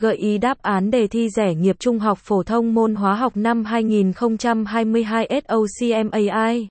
Gợi ý đáp án đề thi rẻ nghiệp trung học phổ thông môn hóa học năm 2022 SOCMAI